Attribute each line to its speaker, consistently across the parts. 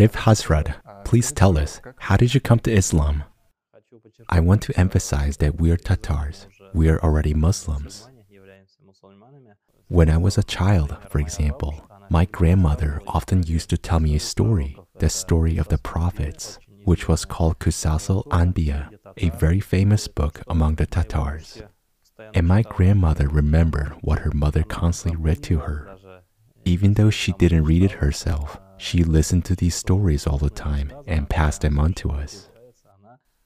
Speaker 1: Radif Hazrat, please tell us, how did you come to Islam? I want to emphasize that we are Tatars. We are already Muslims. When I was a child, for example, my grandmother often used to tell me a story, the story of the prophets, which was called Qasas al-Anbiya, a very famous book among the Tatars. And my grandmother remembered what her mother constantly read to her. Even though she didn't read it herself, she listened to these stories all the time and passed them on to us.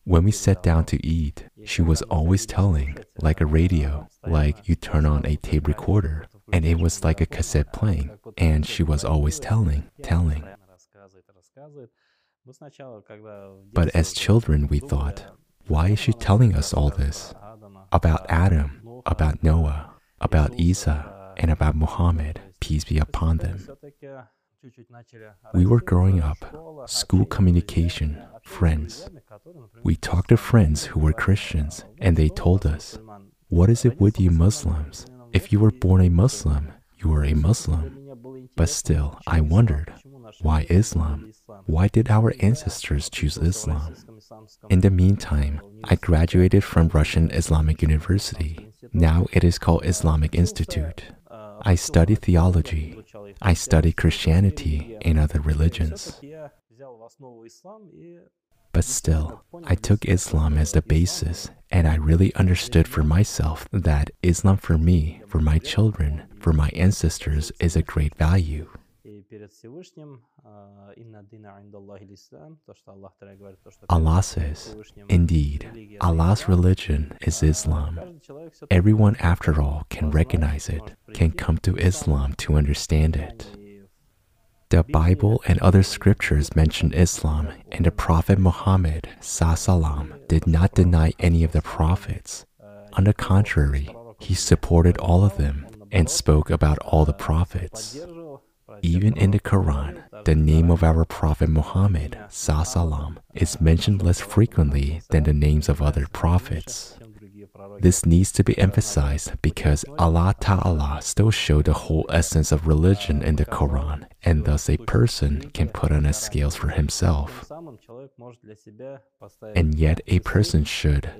Speaker 1: When we sat down to eat, she was always telling, like a radio, like you turn on a tape recorder, and it was like a cassette playing, and she was always telling, telling. But as children, we thought, why is she telling us all this? About Adam, about Noah, about Isa, and about Muhammad, peace be upon them. We were growing up, school communication, friends. We talked to friends who were Christians, and they told us, What is it with you Muslims? If you were born a Muslim, you are a Muslim. But still, I wondered, why Islam? Why did our ancestors choose Islam? In the meantime, I graduated from Russian Islamic University. Now it is called Islamic Institute. I study theology. I study Christianity and other religions. But still, I took Islam as the basis, and I really understood for myself that Islam for me, for my children, for my ancestors is a great value. Allah says, Indeed, Allah's religion is Islam. Everyone, after all, can recognize it, can come to Islam to understand it. The Bible and other scriptures mention Islam, and the Prophet Muhammad salam, did not deny any of the prophets. On the contrary, he supported all of them and spoke about all the prophets. Even in the Quran, the name of our Prophet Muhammad salam, is mentioned less frequently than the names of other prophets. This needs to be emphasized because Allah Ta'ala still showed the whole essence of religion in the Quran, and thus a person can put on a scales for himself. And yet a person should,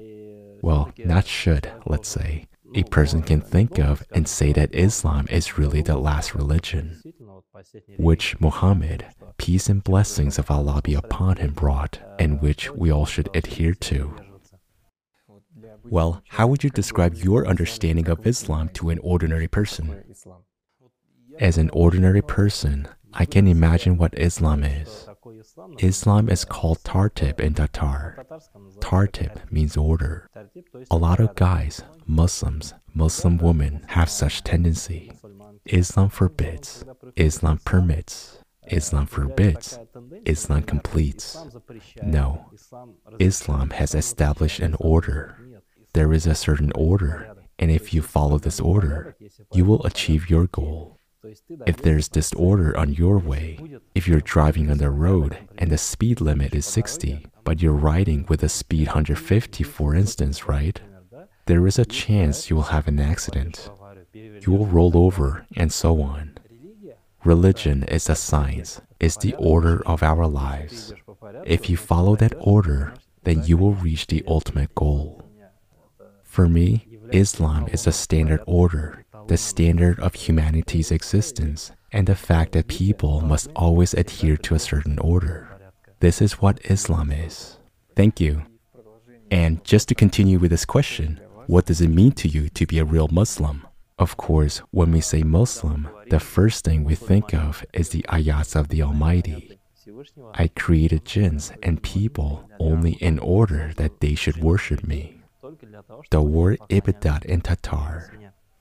Speaker 1: well, not should, let's say, a person can think of and say that Islam is really the last religion, which Muhammad, peace and blessings of Allah be upon him, brought, and which we all should adhere to. Well, how would you describe your understanding of Islam to an ordinary person? As an ordinary person, I can imagine what Islam is. Islam is called Tartib in Tatar. Tartib means order. A lot of guys, Muslims, Muslim women have such tendency. Islam forbids, Islam permits, Islam forbids, Islam completes. No, Islam has established an order. There is a certain order, and if you follow this order, you will achieve your goal. If there's disorder on your way, if you're driving on the road and the speed limit is 60, but you're riding with a speed 150, for instance, right? There is a chance you will have an accident. You will roll over, and so on. Religion is a science, it's the order of our lives. If you follow that order, then you will reach the ultimate goal. For me, Islam is a standard order the standard of humanity's existence, and the fact that people must always adhere to a certain order. This is what Islam is. Thank you. And just to continue with this question, what does it mean to you to be a real Muslim? Of course, when we say Muslim, the first thing we think of is the ayats of the Almighty. I created jinns and people only in order that they should worship me. The word ibadat in Tatar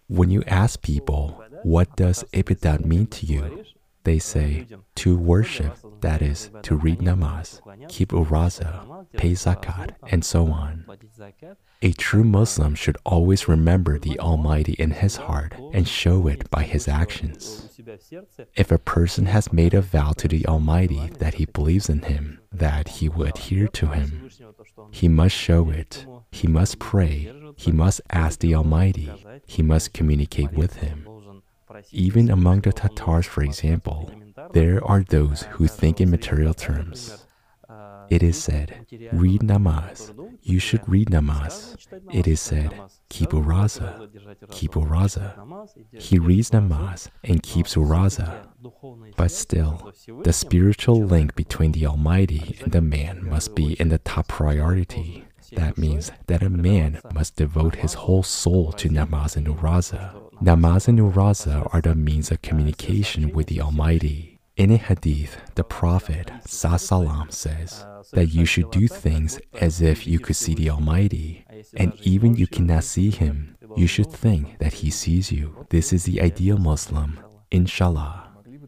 Speaker 1: when you ask people, what does ibadat mean to you? They say, to worship, that is, to read namaz, keep uraza, pay zakat, and so on. A true Muslim should always remember the Almighty in his heart and show it by his actions. If a person has made a vow to the Almighty that he believes in him, that he will adhere to him, he must show it. He must pray. He must ask the Almighty. He must communicate with Him. Even among the Tatars, for example, There are those who think in material terms. It is said, read namaz. You should read namaz. It is said, keep uraza. Keep uraza. He reads namaz and keeps uraza. But still, the spiritual link between the Almighty and the man must be in the top priority. That means that a man must devote his whole soul to namaz and uraza. Namaz and uraza are the means of communication with the Almighty. In a hadith, the Prophet Salam says that you should do things as if you could see the Almighty, and even you cannot see Him, you should think that He sees you. This is the ideal Muslim, inshallah.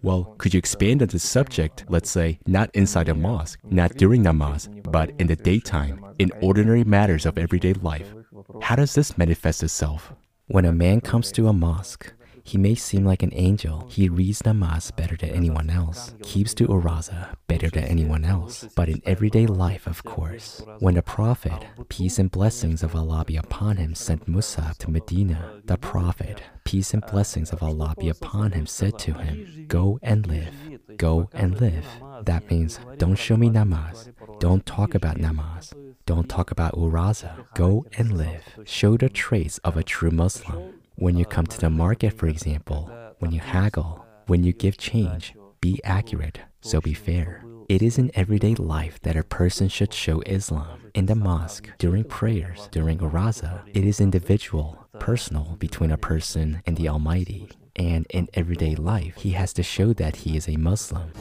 Speaker 1: Well, could you expand on the subject, let's say, not inside a mosque, not during namaz, but in the daytime, in ordinary matters of everyday life? How does this manifest itself?
Speaker 2: When a man comes to a mosque, he may seem like an angel. He reads namaz better than anyone else, keeps to uraza better than anyone else. But in everyday life, of course, when the Prophet, peace and blessings of Allah be upon him, sent Musa to Medina, the Prophet, peace and blessings of Allah be upon him, said to him, Go and live. Go and live. That means don't show me namaz. Don't talk about namaz. Don't talk about uraza. Go and live. Show the traits of a true Muslim. When you come to the market, for example, when you haggle, when you give change, be accurate, so be fair. It is in everyday life that a person should show Islam. In the mosque, during prayers, during uraza, it is individual, personal between a person and the Almighty. And in everyday life, he has to show that he is a Muslim.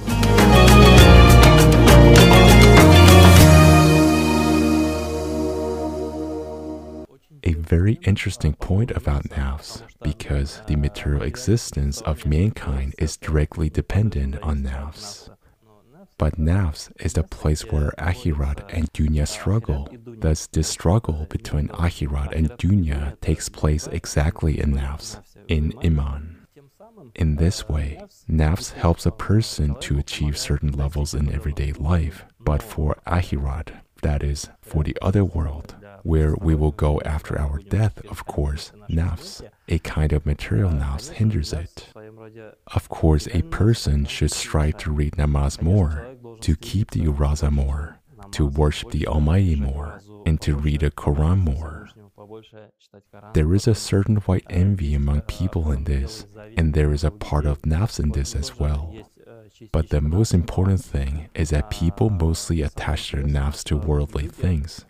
Speaker 1: A very interesting point about nafs because the material existence of mankind is directly dependent on nafs. But nafs is the place where akhirat and dunya struggle. Thus, this struggle between akhirat and dunya takes place exactly in nafs, in iman. In this way, nafs helps a person to achieve certain levels in everyday life, but for akhirat, that is, for the other world, where we will go after our death, of course, nafs, a kind of material nafs hinders it. Of course, a person should strive to read namaz more, to keep the uraza more, to worship the Almighty more, and to read the Quran more. There is a certain white envy among people in this, and there is a part of nafs in this as well. But the most important thing is that people mostly attach their nafs to worldly things.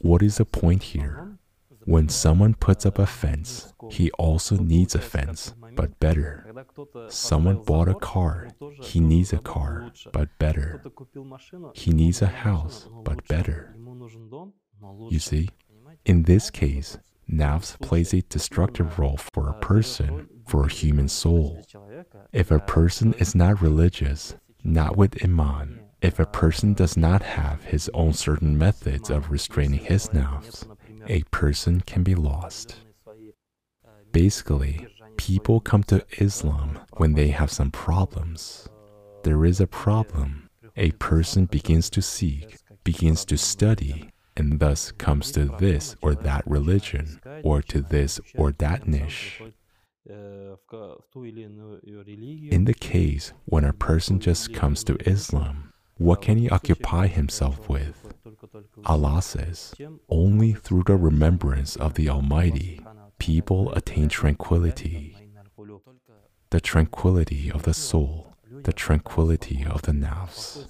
Speaker 1: What is the point here? When someone puts up a fence, he also needs a fence, but better. Someone bought a car, he needs a car, but better. He needs a house, but better. You see, in this case, nafs plays a destructive role for a person, for a human soul. If a person is not religious, not with iman, if a person does not have his own certain methods of restraining his nafs, a person can be lost. Basically, people come to Islam when they have some problems. There is a problem. A person begins to seek, begins to study, and thus comes to this or that religion, or to this or that niche. In the case when a person just comes to Islam, what can he occupy himself with? Allah says, only through the remembrance of the Almighty, people attain tranquility. The tranquility of the soul, the tranquility of the nafs.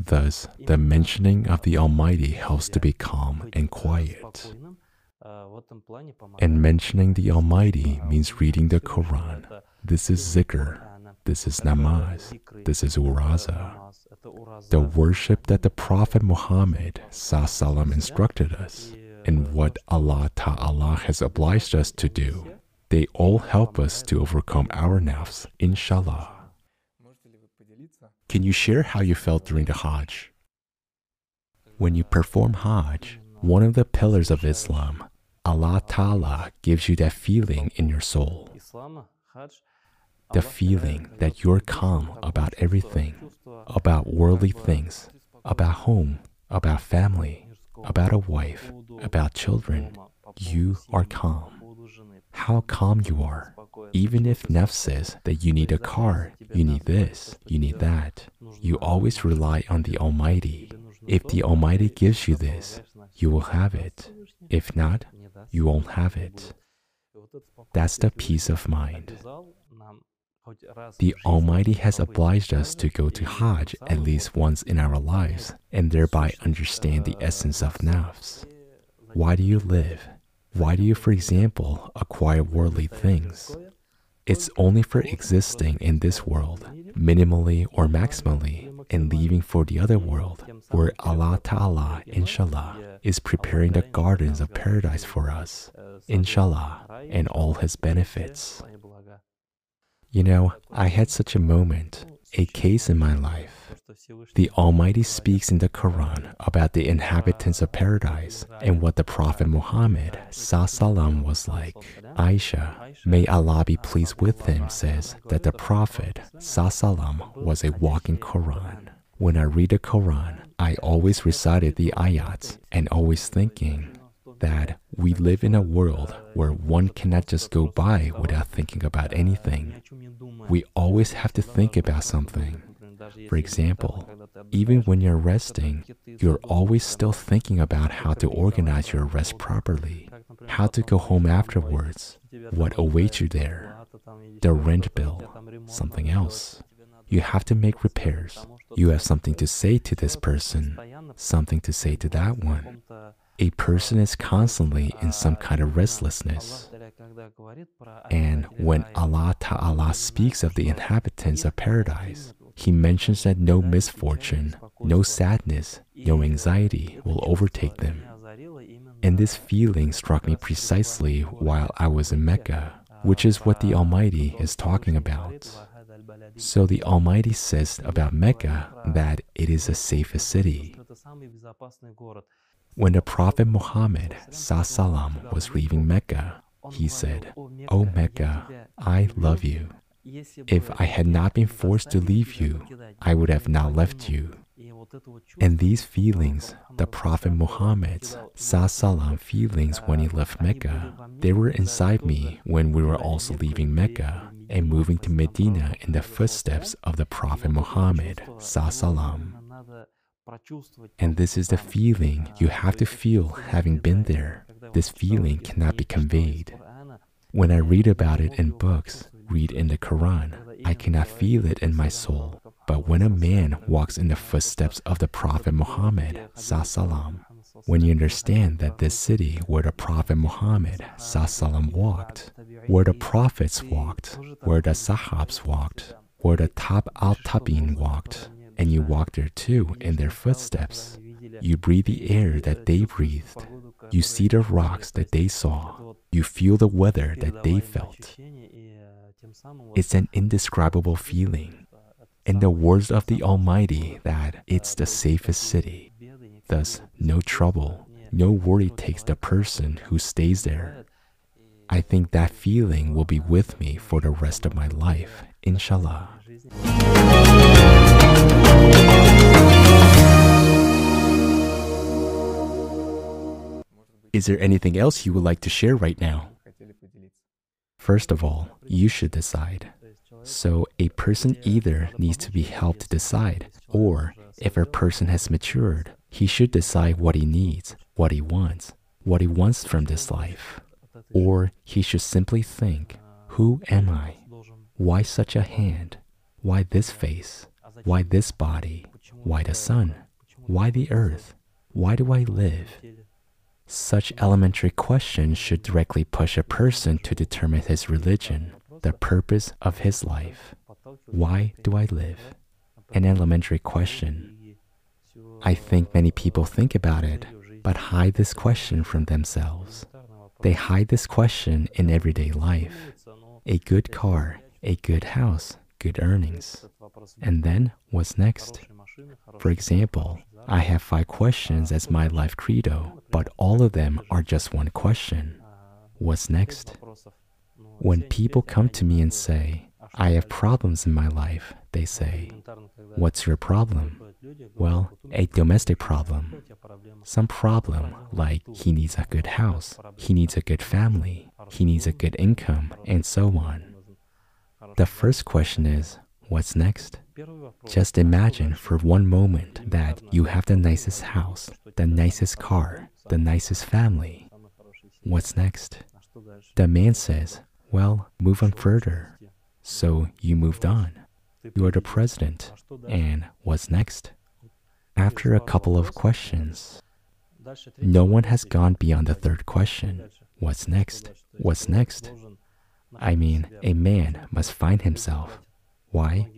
Speaker 1: Thus, the mentioning of the Almighty helps to be calm and quiet. And mentioning the Almighty means reading the Quran. This is zikr, this is namaz. This is uraza. The worship that the Prophet Muhammad instructed us and what Allah Ta'ala has obliged us to do. They all help us to overcome our nafs, inshallah. Can you share how you felt during the Hajj? When you perform Hajj, one of the pillars of Islam, Allah Ta'ala gives you that feeling in your soul the feeling that you're calm about everything, about worldly things, about home, about family, about a wife, about children. You are calm. How calm you are. Even if Nafs says that you need a car, you need this, you need that, you always rely on the Almighty. If the Almighty gives you this, you will have it. If not, you won't have it. That's the peace of mind. The Almighty has obliged us to go to Hajj at least once in our lives and thereby understand the essence of nafs. Why do you live? Why do you, for example, acquire worldly things? It's only for existing in this world, minimally or maximally, and leaving for the other world, where Allah Ta'ala, inshallah, is preparing the gardens of paradise for us, inshallah, and all His benefits. You know, I had such a moment, a case in my life. The Almighty speaks in the Quran about the inhabitants of paradise and what the Prophet Muhammad salam was like. Aisha, may Allah be pleased with him, says that the Prophet salam was a walking Quran. When I read the Quran, I always recited the ayats and always thinking, that we live in a world where one cannot just go by without thinking about anything. We always have to think about something. For example, even when you're resting, you're always still thinking about how to organize your rest properly, how to go home afterwards, what awaits you there, the rent bill, something else. You have to make repairs. You have something to say to this person, something to say to that one a person is constantly in some kind of restlessness. And when Allah Ta'ala speaks of the inhabitants of paradise, He mentions that no misfortune, no sadness, no anxiety will overtake them. And this feeling struck me precisely while I was in Mecca, which is what the Almighty is talking about. So the Almighty says about Mecca that it is the safest city. When the Prophet Muhammad salam, was leaving Mecca, he said, O Mecca, I love you. If I had not been forced to leave you, I would have not left you. And these feelings, the Prophet Muhammad's salam feelings when he left Mecca, they were inside me when we were also leaving Mecca and moving to Medina in the footsteps of the Prophet Muhammad salam. And this is the feeling you have to feel having been there. This feeling cannot be conveyed. When I read about it in books, read in the Quran, I cannot feel it in my soul. But when a man walks in the footsteps of the Prophet Muhammad, when you understand that this city where the Prophet Muhammad walked, where the prophets walked, where the Sahabs walked, where the Tab al Tabin walked, and you walk there too in their footsteps. You breathe the air that they breathed. You see the rocks that they saw. You feel the weather that they felt. It's an indescribable feeling. In the words of the Almighty, that it's the safest city. Thus, no trouble, no worry takes the person who stays there. I think that feeling will be with me for the rest of my life, inshallah. Is there anything else you would like to share right now? First of all, you should decide. So, a person either needs to be helped decide, or if a person has matured, he should decide what he needs, what he wants, what he wants from this life. Or he should simply think, Who am I? Why such a hand? Why this face? Why this body? Why the sun? Why the earth? Why do I live? Such elementary questions should directly push a person to determine his religion, the purpose of his life. Why do I live? An elementary question. I think many people think about it, but hide this question from themselves. They hide this question in everyday life. A good car, a good house, good earnings. And then what's next? For example, I have five questions as my life credo, but all of them are just one question What's next? When people come to me and say, I have problems in my life, they say, What's your problem? Well, a domestic problem. Some problem like he needs a good house, he needs a good family, he needs a good income, and so on.
Speaker 2: The first question is, what's next? Just imagine for one moment that you have the nicest house, the nicest car, the nicest family. What's next? The man says, Well, move on further. So you moved on. You are the president. And what's next? After a couple of questions, no one has gone beyond the third question. What's next? What's next? I mean, a man must find himself. Why?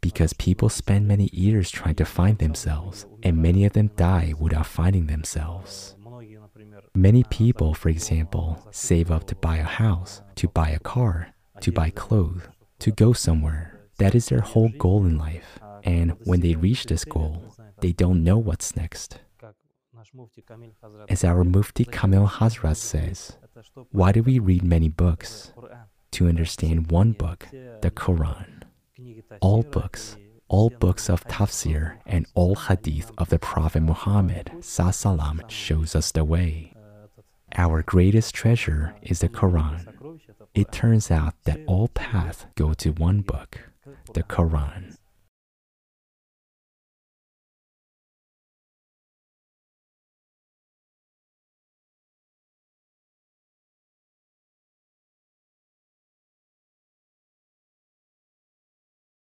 Speaker 2: Because people spend many years trying to find themselves, and many of them die without finding themselves. Many people, for example, save up to buy a house, to buy a car, to buy clothes, to go somewhere. That is their whole goal in life. And when they reach this goal, they don't know what's next. As our Mufti Kamil Hazrat says, why do we read many books? To understand one book, the Quran. All books, all books of tafsir and all hadith of the Prophet Muhammad salam shows us the way. Our greatest treasure is the Quran. It turns out that all paths go to one book, the Quran.